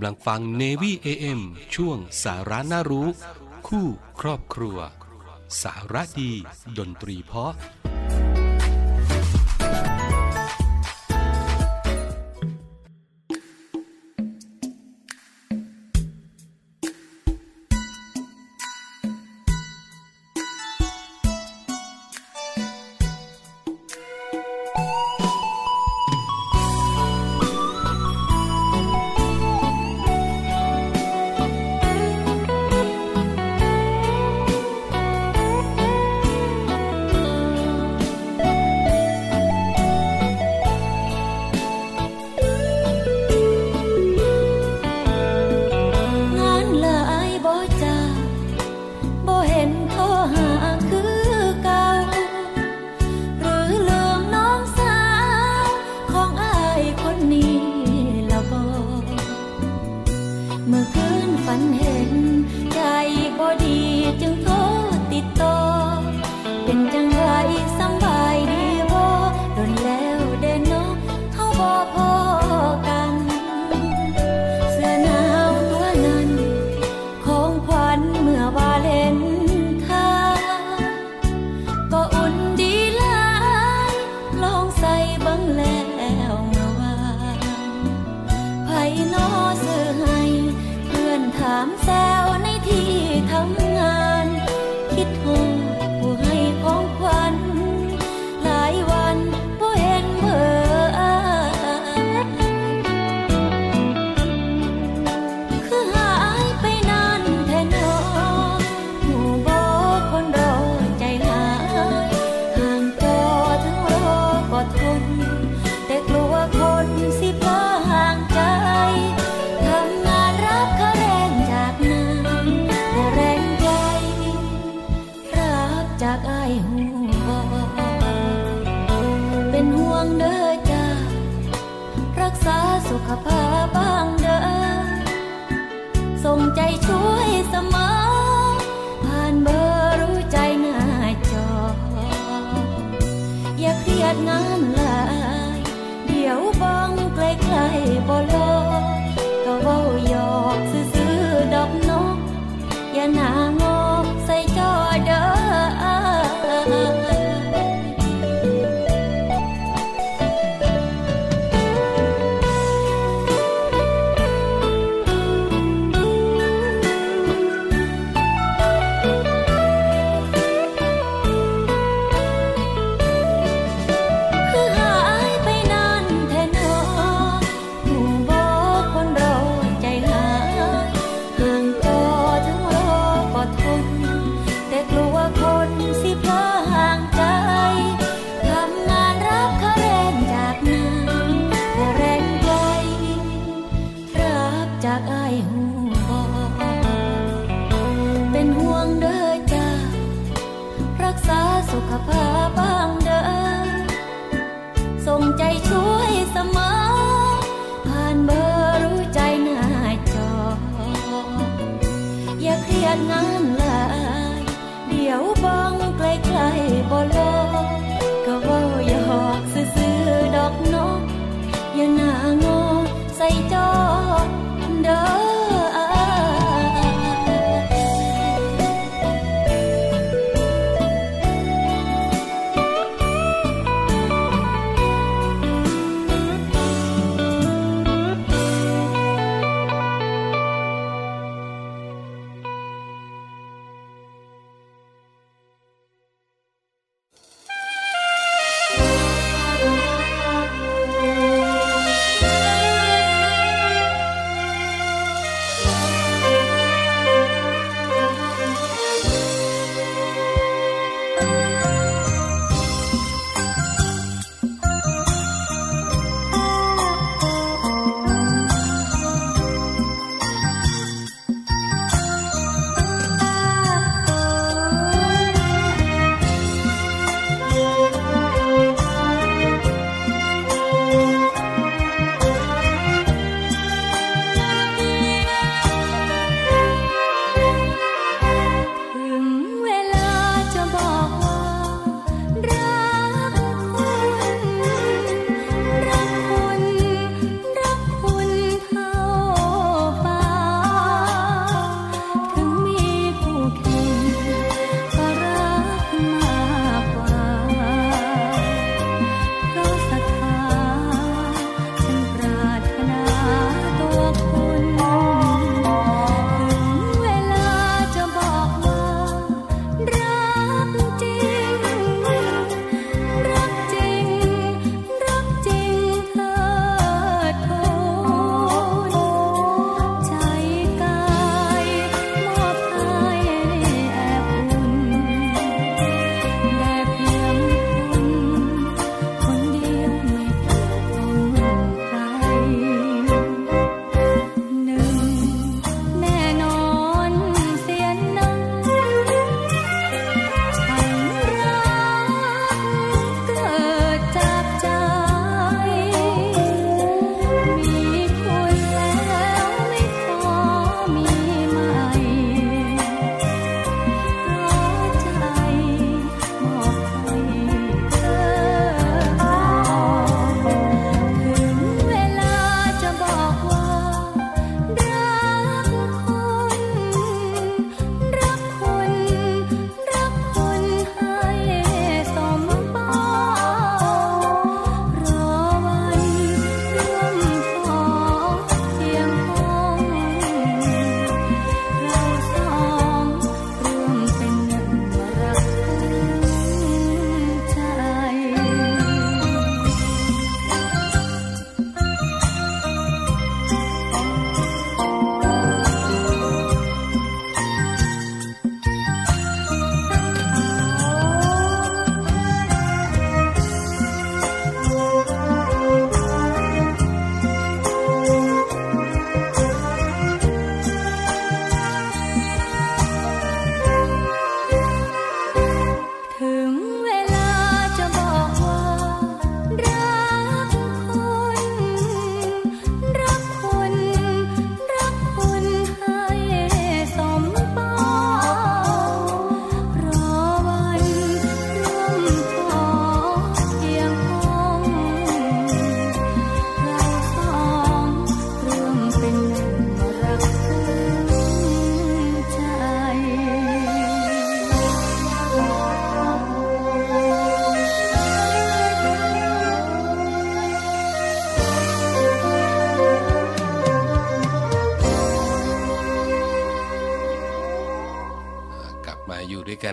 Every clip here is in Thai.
ำลังฟัง Navy AM ช่วงสาระน่ารู้ คู่ครอบครัว สาระดี ดนตรีเพาะ แล้วเมื่ไห้ เพื่อนถามแซวในที่ทำงาน สุขภาพบ้างเด้อส่งใจช่วยเสมอ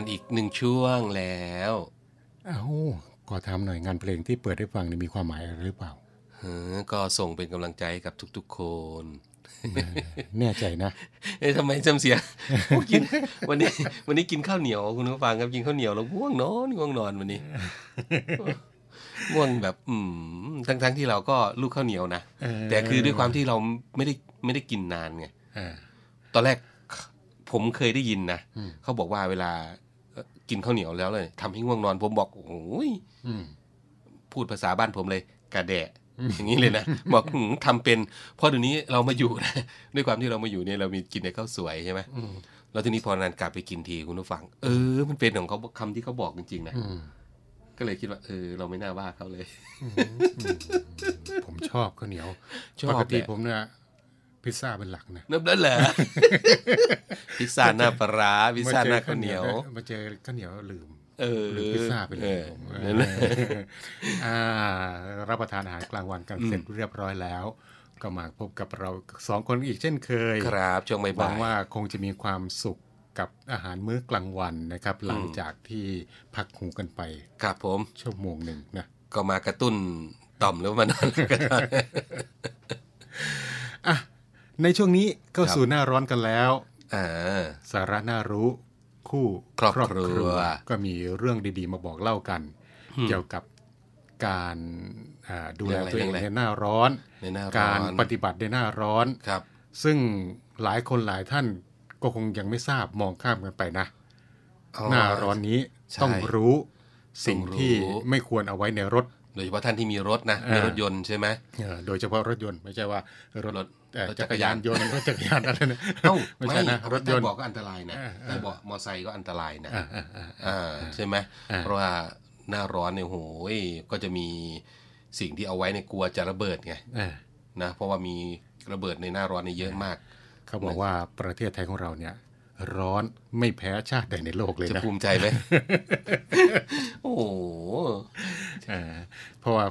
อีกหนึ่งช่วงแล้ว เอ้าขอถามหน่อยงานเพลงที่เปิดให้ฟังนี่มีความหมายอะไรหรือเปล่าเออก็ส่งเป็นกำลังใจให้กับทุกๆคน แน่ใจนะเอ๊ะทำไมจำเสียงโอ้กินวันนี้ วันนี้กินข้าวเหนียวคุณผู้ฟังครับกินข้าวเหนียวแล้วง่วงนอนง่วงนอนวันนี้ง่วงแบบ อืมทั้งทั้งที่เราก็ลูกข้าวเหนียวนะเออแต่คือด้วยความที่เราไม่ได้ไม่ได้กินนานไงอ่าตอนแรกผมเคยได้ยินนะเขาบอกว่าเวลาเอ่อ กินข้าวเหนียวแล้วเลยทำให้ง่วงนอนผมบอกโอ้ยอืมพูดภาษาบ้านผมเลย กระแดะอย่างนี้เลยนะบอกหืมทำเป็นเพราะเดี๋ยวนี้เรามาอยู่นะด้วยความที่เรามาอยู่เนี่ยเรามีกินในข้าวสวยใช่ไหมอืมแล้วทีนี้พอนานกลับไปกินทีคุณผู้ฟัง เออ มันเป็นของเขาคำที่เขาบอกจริงๆนะอืมก็เลยคิดว่าเออเราไม่น่าว่าเขาเลย ผมชอบข้าวเหนียวชอบปกติแหละผมเนี่ย พิซซ่าเป็นหลักนะนั่นนั่นแหละพิซซ่าหน้าปลาร้าพิซซ่าหน้าข้าวเหนียว มาเจอข้าวเหนียวลืมเออลืมพิซซ่าไปเลอยอผมนั่นแหละอ่ารับประทานอาหารกลางวันกันเสร็จเรียบร้อยแล้ว ก็มาพบกับเราสองคนอีกเช่นเคย ครับช่วงหวับ่างยว่าคงจะมีความสุขกับอาหารมื้อกลางวันนะครับ หลังจากที่พักหูกันไปๆครับผมชั่วโมงหนึ่งนะ ก็มากระตุ้นต่อมหรือว่ามานอนกันอะ ในช่วงนี้เข้าครับสู่หน้าร้อนกันแล้วอ่าสาระน่ารู้ คู่ครอบครัว ก็มีเรื่องดีๆ มาบอกเล่ากัน เกี่ยวกับการอ่าดูแลเรื่องอะไรตัวเองเรื่องอะไรในหน้าร้อนในหน้าร้อน การปฏิบัติในหน้าร้อนครับ ซึ่งหลายคนหลายท่านก็คงยังไม่ทราบมองข้ามกันไปนะ หน้าร้อนนี้ใช่ต้องรู้สิ่งต้องรู้ที่ไม่ควรเอาไว้ในรถ โดยเฉพาะท่านที่มีรถนะอ่ามีมีรถยนต์ใช่ไหมเอ่อโดยเฉพาะรถยนต์ไม่ใช่ว่ารถรถเอ่อรถ จัจักกรยายรานนยนต์รถจักรยานอะไรนะเอ้าไม่ใช่นะรถยนต์ใต้เบอกก็อันตรายนะอ่าแต่เบอกมอไซค์ก็อันตรายนะอ่าอ่าอ่าอ่าใช่ไหมอ่าเพราะว่าหน้าร้อนเนี่ยโหยก็จะมีสิ่งที่เอาไว้ในยกลัวจะระเบิดไงอ่านะเพราะว่ามีระเบิดในหน้าร้อนเนี่ยเยอะมาก เขาบอกว่าประเทศไทยของเราเนี่ยร้อนไม่แพ้ชาติใดในโลกเลยจะนะภูมิใจไหมโอ้โหเอ่อเพราะว่า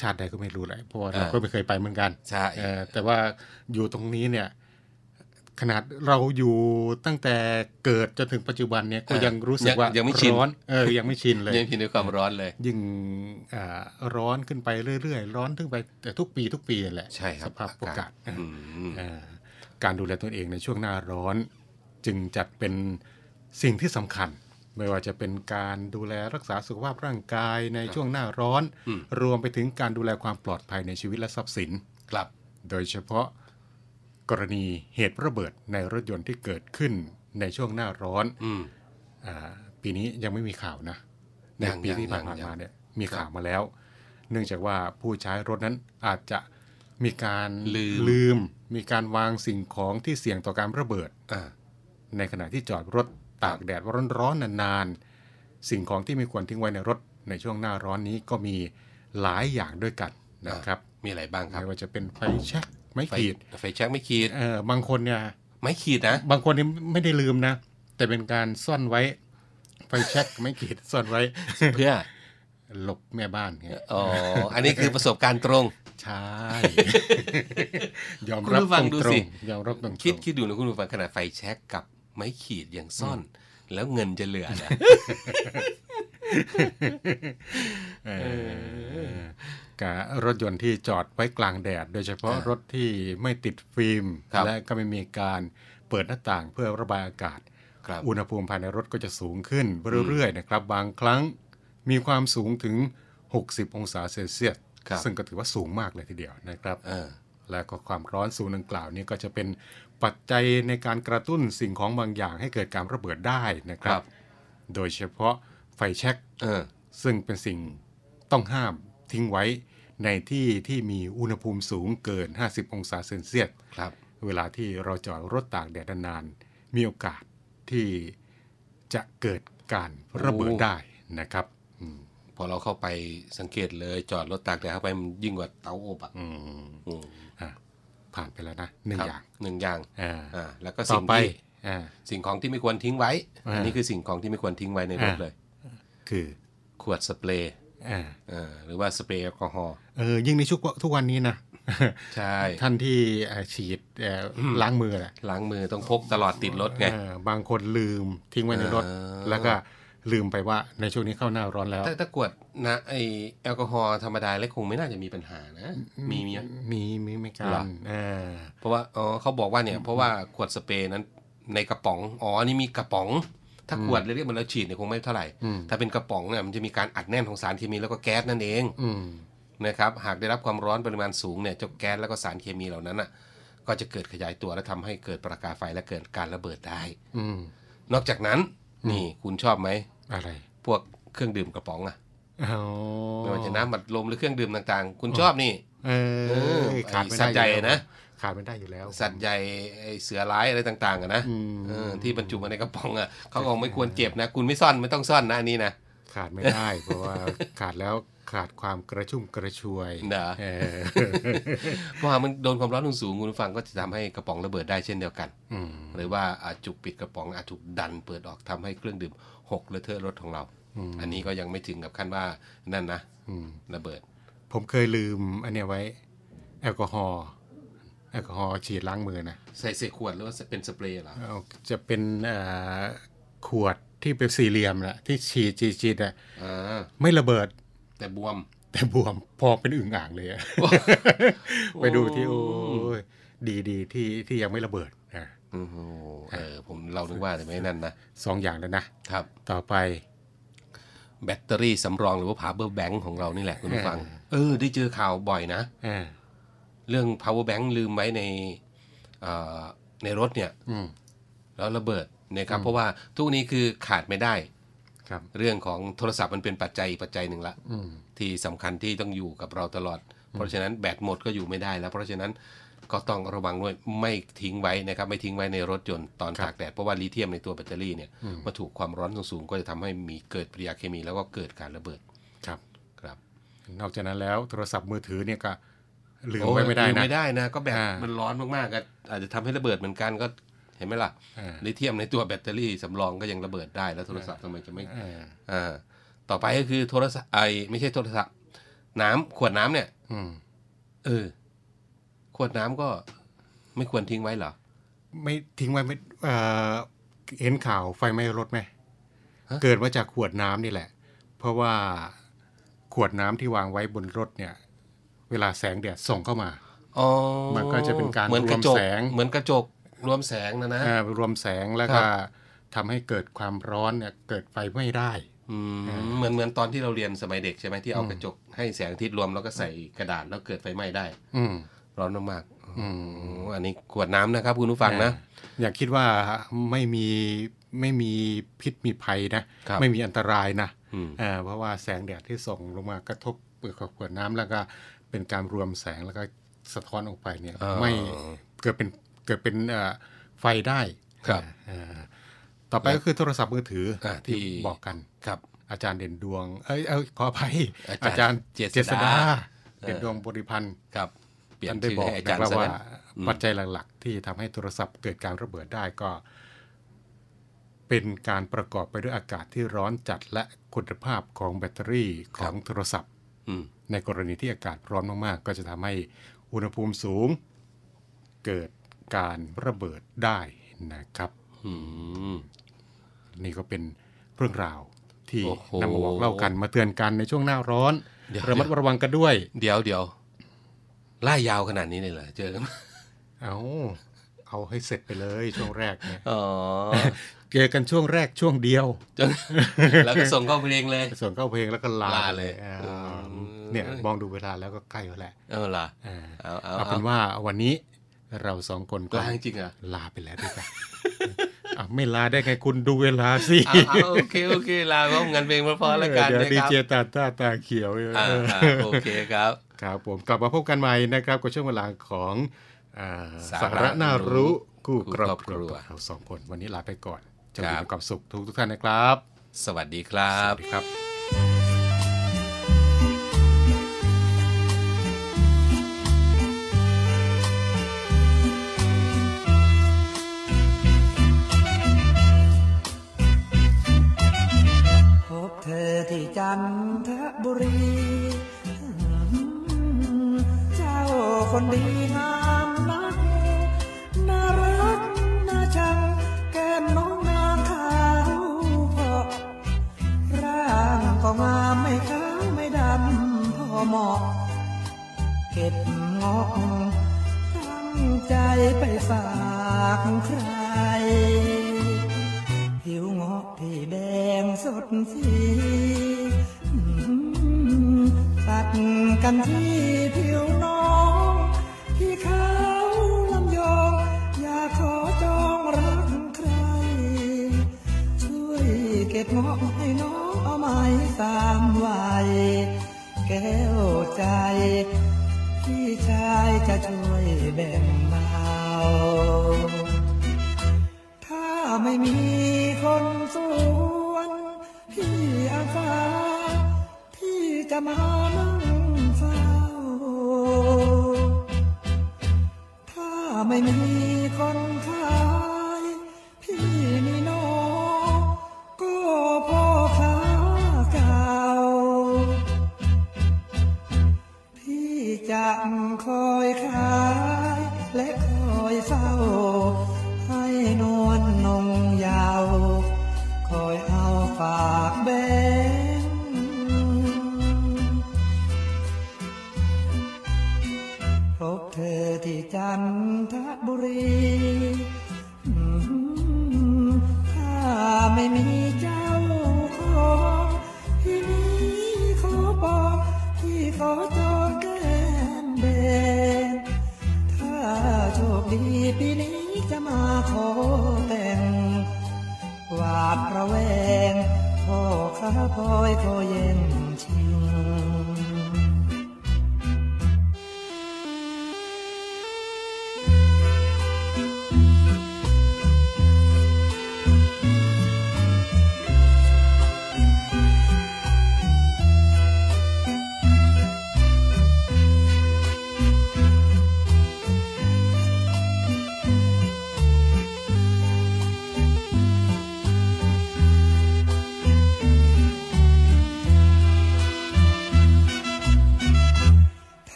ชาติใดก็ไม่รู้แหละเพราะว่าเราอ่าก็ไม่เคยไปเหมือนกันใช่เอ่อแต่ว่าอยู่ตรงนี้เนี่ย ขนาดเราอยู่ตั้งแต่เกิดจนถึงปัจจุบันเนี่ยก็ยังรู้สึกว่ายังไม่ชินร้อนเออยังไม่ชินเลยยังพินด้วยความร้อนเลย ยิ่งอ่าร้อนขึ้นไปเรื่อยๆ ร้อนขึ้นไปแต่ทุกปีทุกปีแหละใช่ครับสภาพอากาศอืมเอ่อการดูแลตนเองในช่วงหน้าร้อน จึงจัดเป็นสิ่งที่สำคัญ ไม่ว่าจะเป็นการดูแลรักษาสุขภาพร่างกายในช่วงหน้าร้อน รวมไปถึงการดูแลความปลอดภัยในชีวิตและทรัพย์สินครับ โดยเฉพาะกรณีเหตุระเบิดในรถยนต์ที่เกิดขึ้นในช่วงหน้าร้อนอืมอาปีนี้ยังไม่มีข่าวนะในยังปียังที่ผ่านยังยังมาเนี่ยมีข่าวมาแล้ว เนื่องจากว่าผู้ใช้รถนั้นอาจจะมีการลืมลืมมีการวางสิ่งของที่เสี่ยงต่อการระเบิดอ่าในขณะที่จอดรถ ตากแดดร้อนๆนานๆ สิ่งของที่ไม่ควรทิ้งไว้ในรถในช่วงหน้าร้อนนี้ก็มีหลายอย่างด้วยกันนะครับ มีอะไรบ้างครับไม่ว่าจะเป็นไฟแช็กไม้ไฟขีดไฟแช็กไม่ขีดเอ่อบางคนเนี่ยไม่ขีดนะ บางคนนี่ไม่ได้ลืมนะ แต่เป็นการซ่อนไว้ ไฟแช็กไม้ขีดซ่อนไว้เพื่อหลบแม่บ้านไงอ๋อ อันนี้คือประสบการณ์ตรง ใช่ ยอมรับคุณผู้ฟัตงดูรสิงๆยอมรับตรงๆคิดคิดดูนะคุณผู้ฟังขนาดไฟแช็กกับ ไม้ขีดยังซ่อน แล้วเงินจะเหลือนะเออกับรถยนต์ที่จอดไว้กลางแดด โดยเฉพาะอ่ารถที่ไม่ติดฟิล์มครับและก็ไม่มีการเปิดหน้าต่างเพื่อระบายอากาศครับอุณหภูมิภายในรถก็จะสูงขึ้นเรื่อยๆนะครับ บางครั้งมีความสูงถึง 60 องศาเซลเซียสครับซึ่งก็ถือว่าสูงมากเลยทีเดียวนะครับเออและก็ความร้อนสูงดังกล่าวนี้ก็จะเป็น ปัจจัยในการกระตุ้นสิ่งของบางอย่างให้เกิดการระเบิดได้นะครัครับบโดยเฉพาะไฟแช็กเออซึ่งเป็นสิ่งต้องห้ามทิ้งไว้ในที่ที่มีอุณหภูมิสูงเกิน 50 องศาเซลเซียสครับ เวลาที่เราจอดรถตากแดดนานๆมีโอกาสที่จะเกิดการระเบิดโอ้ได้นะครับอืมพอเราเข้าไปสังเกตเลยจอดรถตากแดดเข้าไปมันยิ่งกว่าเตาอบอะอืมอืมอะ ผ่านไปแล้วนะหนึ่งครับอย่างหนึ่งอย่างอ่าอ่าแล้วก็ต่อสิ่งไปที่อ่าสิ่งของที่ไม่ควรทิ้งไว้อ่าอันนี้คือสิ่งของที่ไม่ควรทิ้งไว้ในรถอ่าเลย คือขวดสเปรย์อ่าอ่าหรือว่าสเปรย์แอลกอฮอล์เออยิ่งในช่วงทุกวันนี้นะใช่ท่านที่เอ่อฉีดเอ่ออล้างมือน่ะล้างมือต้องพกตลอดติดรถไงเออบางคนลืมทิ้งไว้ในรถเออแล้วก็ ลืมไปว่าในช่วงนี้เข้าหน้าร้อนแล้วถ้าถ้ากวดนะไอแอลกอฮอล์ธรรมดาแล้วคงไม่น่าจะมีปัญหานะ มีมีไหมมีมีไม่กาเหรรอเออเพราะว่าอ๋อเขาบอกว่าเนี่ย เพราะว่าขวดสเปรย์นั้นในกระป๋อง อ๋ออันนี่มีกระป๋อง ถ้าขวดเรียกมันแล้วฉีดเนี่ยคงไม่เท่าไหร่อืมถ้าเป็นกระป๋องเนี่ยมันจะมีการอัดแน่นของสารเคมีแล้วก็แก๊สนั่นเองอืมนะครับหากได้รับความร้อนปริมาณสูงเนี่ยเจ้าแก๊สแล้วก็สารเคมีเหล่านั้นอะ ก็จะเกิดขยายตัวและทำให้เกิดประกายไฟและเกิดการระเบิดได้ อืมนอกจากนั้น นี่คุณชอบไหม อะไร พวกเครื่องดื่มกระป๋องอะอ๋อไม่ว่าจะน้ำบัดลมหรือเครื่องดื่มต่างๆ คุณชอบนี่ เอเอออขาดไม่สัได้ตว์ใหญ่อยู่แล้วนะขาดไม่ได้อยู่แล้ว สัตว์ใหญ่ไอ้เสือร้ายอะไรต่างๆอะนะอืมเออที่บรรจุมาในกระป๋องอะเขาก็ไม่ควรเก็บนะ คุณไม่ซ่อนไม่ต้องซ่อนนะอันนี้นะขาดไม่ได้ เพราะว่าขาดแล้วขาดความกระชุ่มกระชวยเหรอเออเพราะว่ามันโดนความร้อนสูงๆคุณผู้ฟังก็จะทำให้กระป๋องระเบิดได้เช่นเดียวกันอืมหรือว่าอาจจุกปิดกระป๋องอาจถูกดันเปิดออกทำให้เครื่องดื่ม หกเลอะเทอะรถของเรา อันนี้ก็ยังไม่ถึงกับขั้นว่านั่นนะอืมระเบิด ผมเคยลืมอันเนี้ยไว้ แอลกอฮอล์แอลกอฮอล์ฉีดล้างมือนะ ใส่เศษขวดหรือว่าเป็นสเปรย์เหรอเอาจะเป็นเอ่อขวดที่เป็นสี่เหลี่ยมนะที่ฉีดฉีดฉีดอะอ่าไม่ระเบิด แต่บวม แต่บวมพองเป็นอึ่งอ่างเลยอะไปดูที่โอ้ยดีดีที่ที่ยังไม่ระเบิด นะโอ้โหเออผมเรานึกว่าแต่ไม่นั่นนะสองอย่างแล้วนะครับ ต่อไป แบตเตอรี่สำรองหรือว่า power bank ของเรานี่แหละคุณผู้ฟัง เออ ได้เจอข่าวบ่อยนะอ่าเรื่อง power bank ลืมไว้ในเอ่อในรถเนี่ยอืมแล้วระเบิดนะครับ เพราะว่าทุกนี้คือขาดไม่ได้ครับเรื่องของโทรศัพท์มันเป็นปัจจัยอีกปัจจัยหนึ่งละอืมที่สำคัญที่ต้องอยู่กับเราตลอด เพราะฉะนั้นแบตหมดก็อยู่ไม่ได้แล้ว เพราะฉะนั้นก็ต้องระวังด้วยไม่ทิ้งไว้นะครับ ไม่ทิ้งไว้ในรถยนต์ตอนตากแดด เพราะว่าลิเธียมในตัวแบตเตอรี่เนี่ยเมื่อถูกความร้อนสูงๆก็จะทำให้มีเกิดปฏิกิริยาเคมีแล้วก็เกิดการระเบิดครับครับ นอกจากนั้นแล้วโทรศัพท์มือถือเนี่ยก็ลืมโอ้ยไว้ไม่ได้ลืนะไม่ได้นะ ก็แบตอ่ามัมันร้อนมากๆก็อาจจะทำให้ระเบิดเหมือนกันก็เห็นไหมล่ะอ่าลิเธียมในตัวแบตเตอรี่สำรองก็ยังระเบิดได้แล้วโทรศัพท์ทำไมจะไม่อ่าอ่าต่อไปก็คือโทรศัพท์ไอไม่ใช่โทรศัพท์น้ำขวดน้ำเนี่ย อืม เออ ขวดน้ำก็ไม่ควรทิ้งไว้เหรอ ไม่ทิ้งไว้ไม่เอ่อเห็นข่าวไฟไหม้รถไหมฮะเกิดมาจากขวดน้ำนี่แหละ เพราะว่าขวดน้ำที่วางไว้บนรถเนี่ย เวลาแสงแดดส่องเข้ามาอ๋อมันก็จะเป็นการเหมือนกระจรวกมแสง เหมือนกระจกรวมแสงนะนะอ่ารวมแสงแล้วครัก็บทำให้เกิดความร้อนเนี่ย เกิดไฟไหม้ได้อืม เหมือนเหมือนตอนที่เราเรียนสมัยเด็กใช่ไหมที่เอากระจกให้แสงอาทิตย์รวมแล้วก็ใส่กระดาษแล้วเกิดไฟไหม้ได้ อืมร้อนมากๆอืมอ๋ออันนี้ขวดน้ำนะครับ คุณผู้ฟังนะ อย่าคิดว่าไม่มีไม่มีพิษมีภัยนะครับไม่มีอันตรายนะอืมอ่าเพราะว่าแสงแดดที่ส่งลงมากระทบเปลือกขวดน้ำแล้วก็เป็นการรวมแสงแล้วก็สะท้อนออกไปเนี่ยอ่าไม่เกิดเป็นเกิดเป็นเอ่อไฟได้ครับอ่า ต่อไปก็คือโทรศัพท์มือถืออาที่ที่บอกกันครับ อาจารย์เด่นดวง เอ้ยเอ้ยขออภัยอาอาจาจารรย์ย์เจษฎาเจษดาเด่นดวงบริพันธ์ครับเปลี่ยนท่านได้ชื่อบอให้กอาจารย์นะครับซะว่างั้นอืมปัจจัยหลัก ๆ ที่ทำให้โทรศัพท์เกิดการระเบิดได้ก็ เป็นการประกอบไปด้วยอากาศที่ร้อนจัดและคุณภาพของแบตเตอรี่ของโทรศัพท์อืมในกรณีที่อากาศร้อนมากๆ ก็จะทำให้อุณหภูมิสูง เกิดการระเบิดได้นะครับอืม นี่ก็เป็นเรื่องราวที่โอ้โหนำมาบอกเล่ากันมาเตือนกันในช่วงหน้าร้อนเดี๋ยวระมัดระวังกันด้วย เดี๋ยวเดี๋ยวไล่ยาวขนาดนี้เลยเหรอเจอกันเอาเอาให้เสร็จไปเลยช่วงแรกเนี่ยอ๋อเจอกันช่วงแรกช่วงเดียวจนแล้วก็ส่งเข้าเพลงเลยส่วนเข้าเพลงแล้วก็ลาลาเลยอ่าอืมเนี่ยมองดูเวลาแล้วก็ใกล้แล้วแหละเออล่ะอ่าเอาเอาเอาเอาเป็นว่าวันนี้เราสองคนก็ลาจริงๆเหรอลาไปแล้วด้วยกันอะ ไม่ลาได้ไงคุณดูเวลาสิเอาเอาโอเคโอเคลาพร้อมกันเพลงเพราะๆแล้วกันเดี๋ยวนะดีครับเจตาตาตาเขียวอ่าเอออ่าโอเคครับครับผมกลับมาพบกันใหม่นะครับกับช่วงเวลาของอ่าสาระสาระน่ารู้คู่กู้ครอบคครัรัววเราสองคนวันนี้ลาไปก่อนจงครัมีบความสุขทุกทุกๆท่านนะครับ สวัสดีครับสวัสดีครับ กันที่ผิวน้องที่เขาลำยองอย่าขอจองรักใคร ช่วยเก็บงอกให้น้องเอาไม้สามวัยแก้วใจ พี่ชายจะช่วยแบ่งเบาถ้าไม่มีคนสวน พี่อาสาพี่จะมา ไม่มีคนเข้า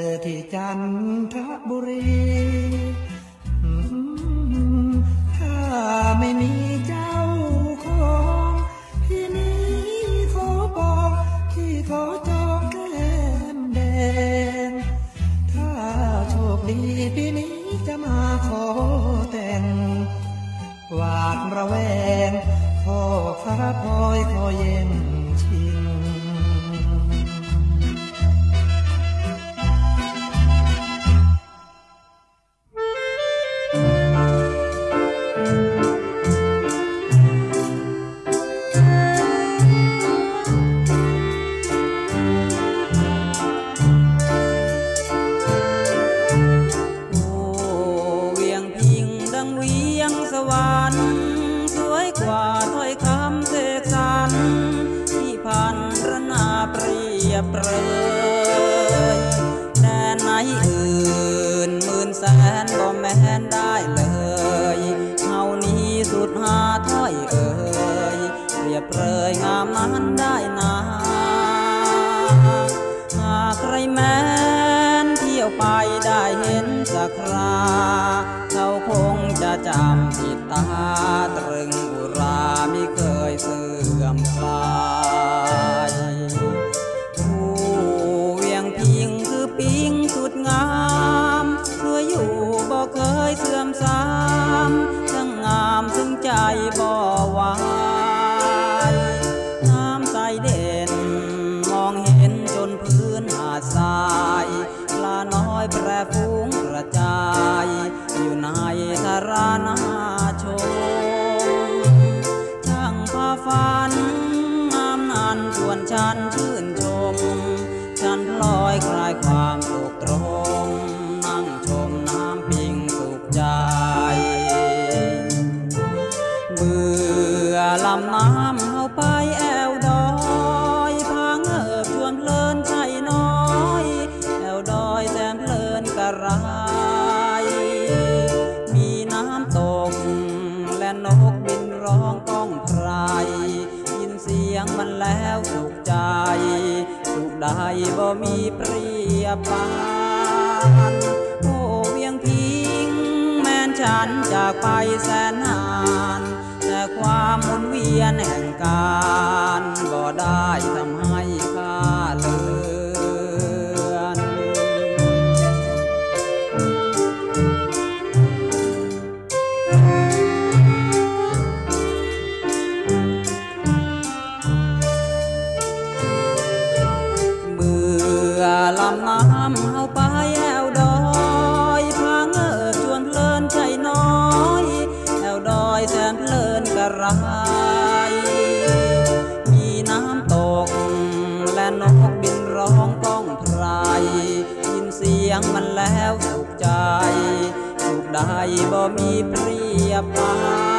ธอที่จันทบุรีถ้าไม่มีเจ้าของที่นี้ขอบอกที่ขอจองแก้มแดง ถ้าโชคดีปีนี้จะมาขอแต่ง หวาดระแวงพ่อพระพลอยขอเย็น มสามช่างงามถึงใจบอ นกบินร้องก้องไพรยินเสียงมันแล้วสุขใจ สุขใดบ่มีเปรียบปานโอ้เวียงพิงแม้นฉันจากไปแสนนานแต่ความหมุนเวียนแห่งการบ่ได้ทำให้ ไร มีน้ำตก และนกบินร้องก้องไพรยินเสียงมันแล้วสุขใจ สุขใดบ่มีเปรียบปา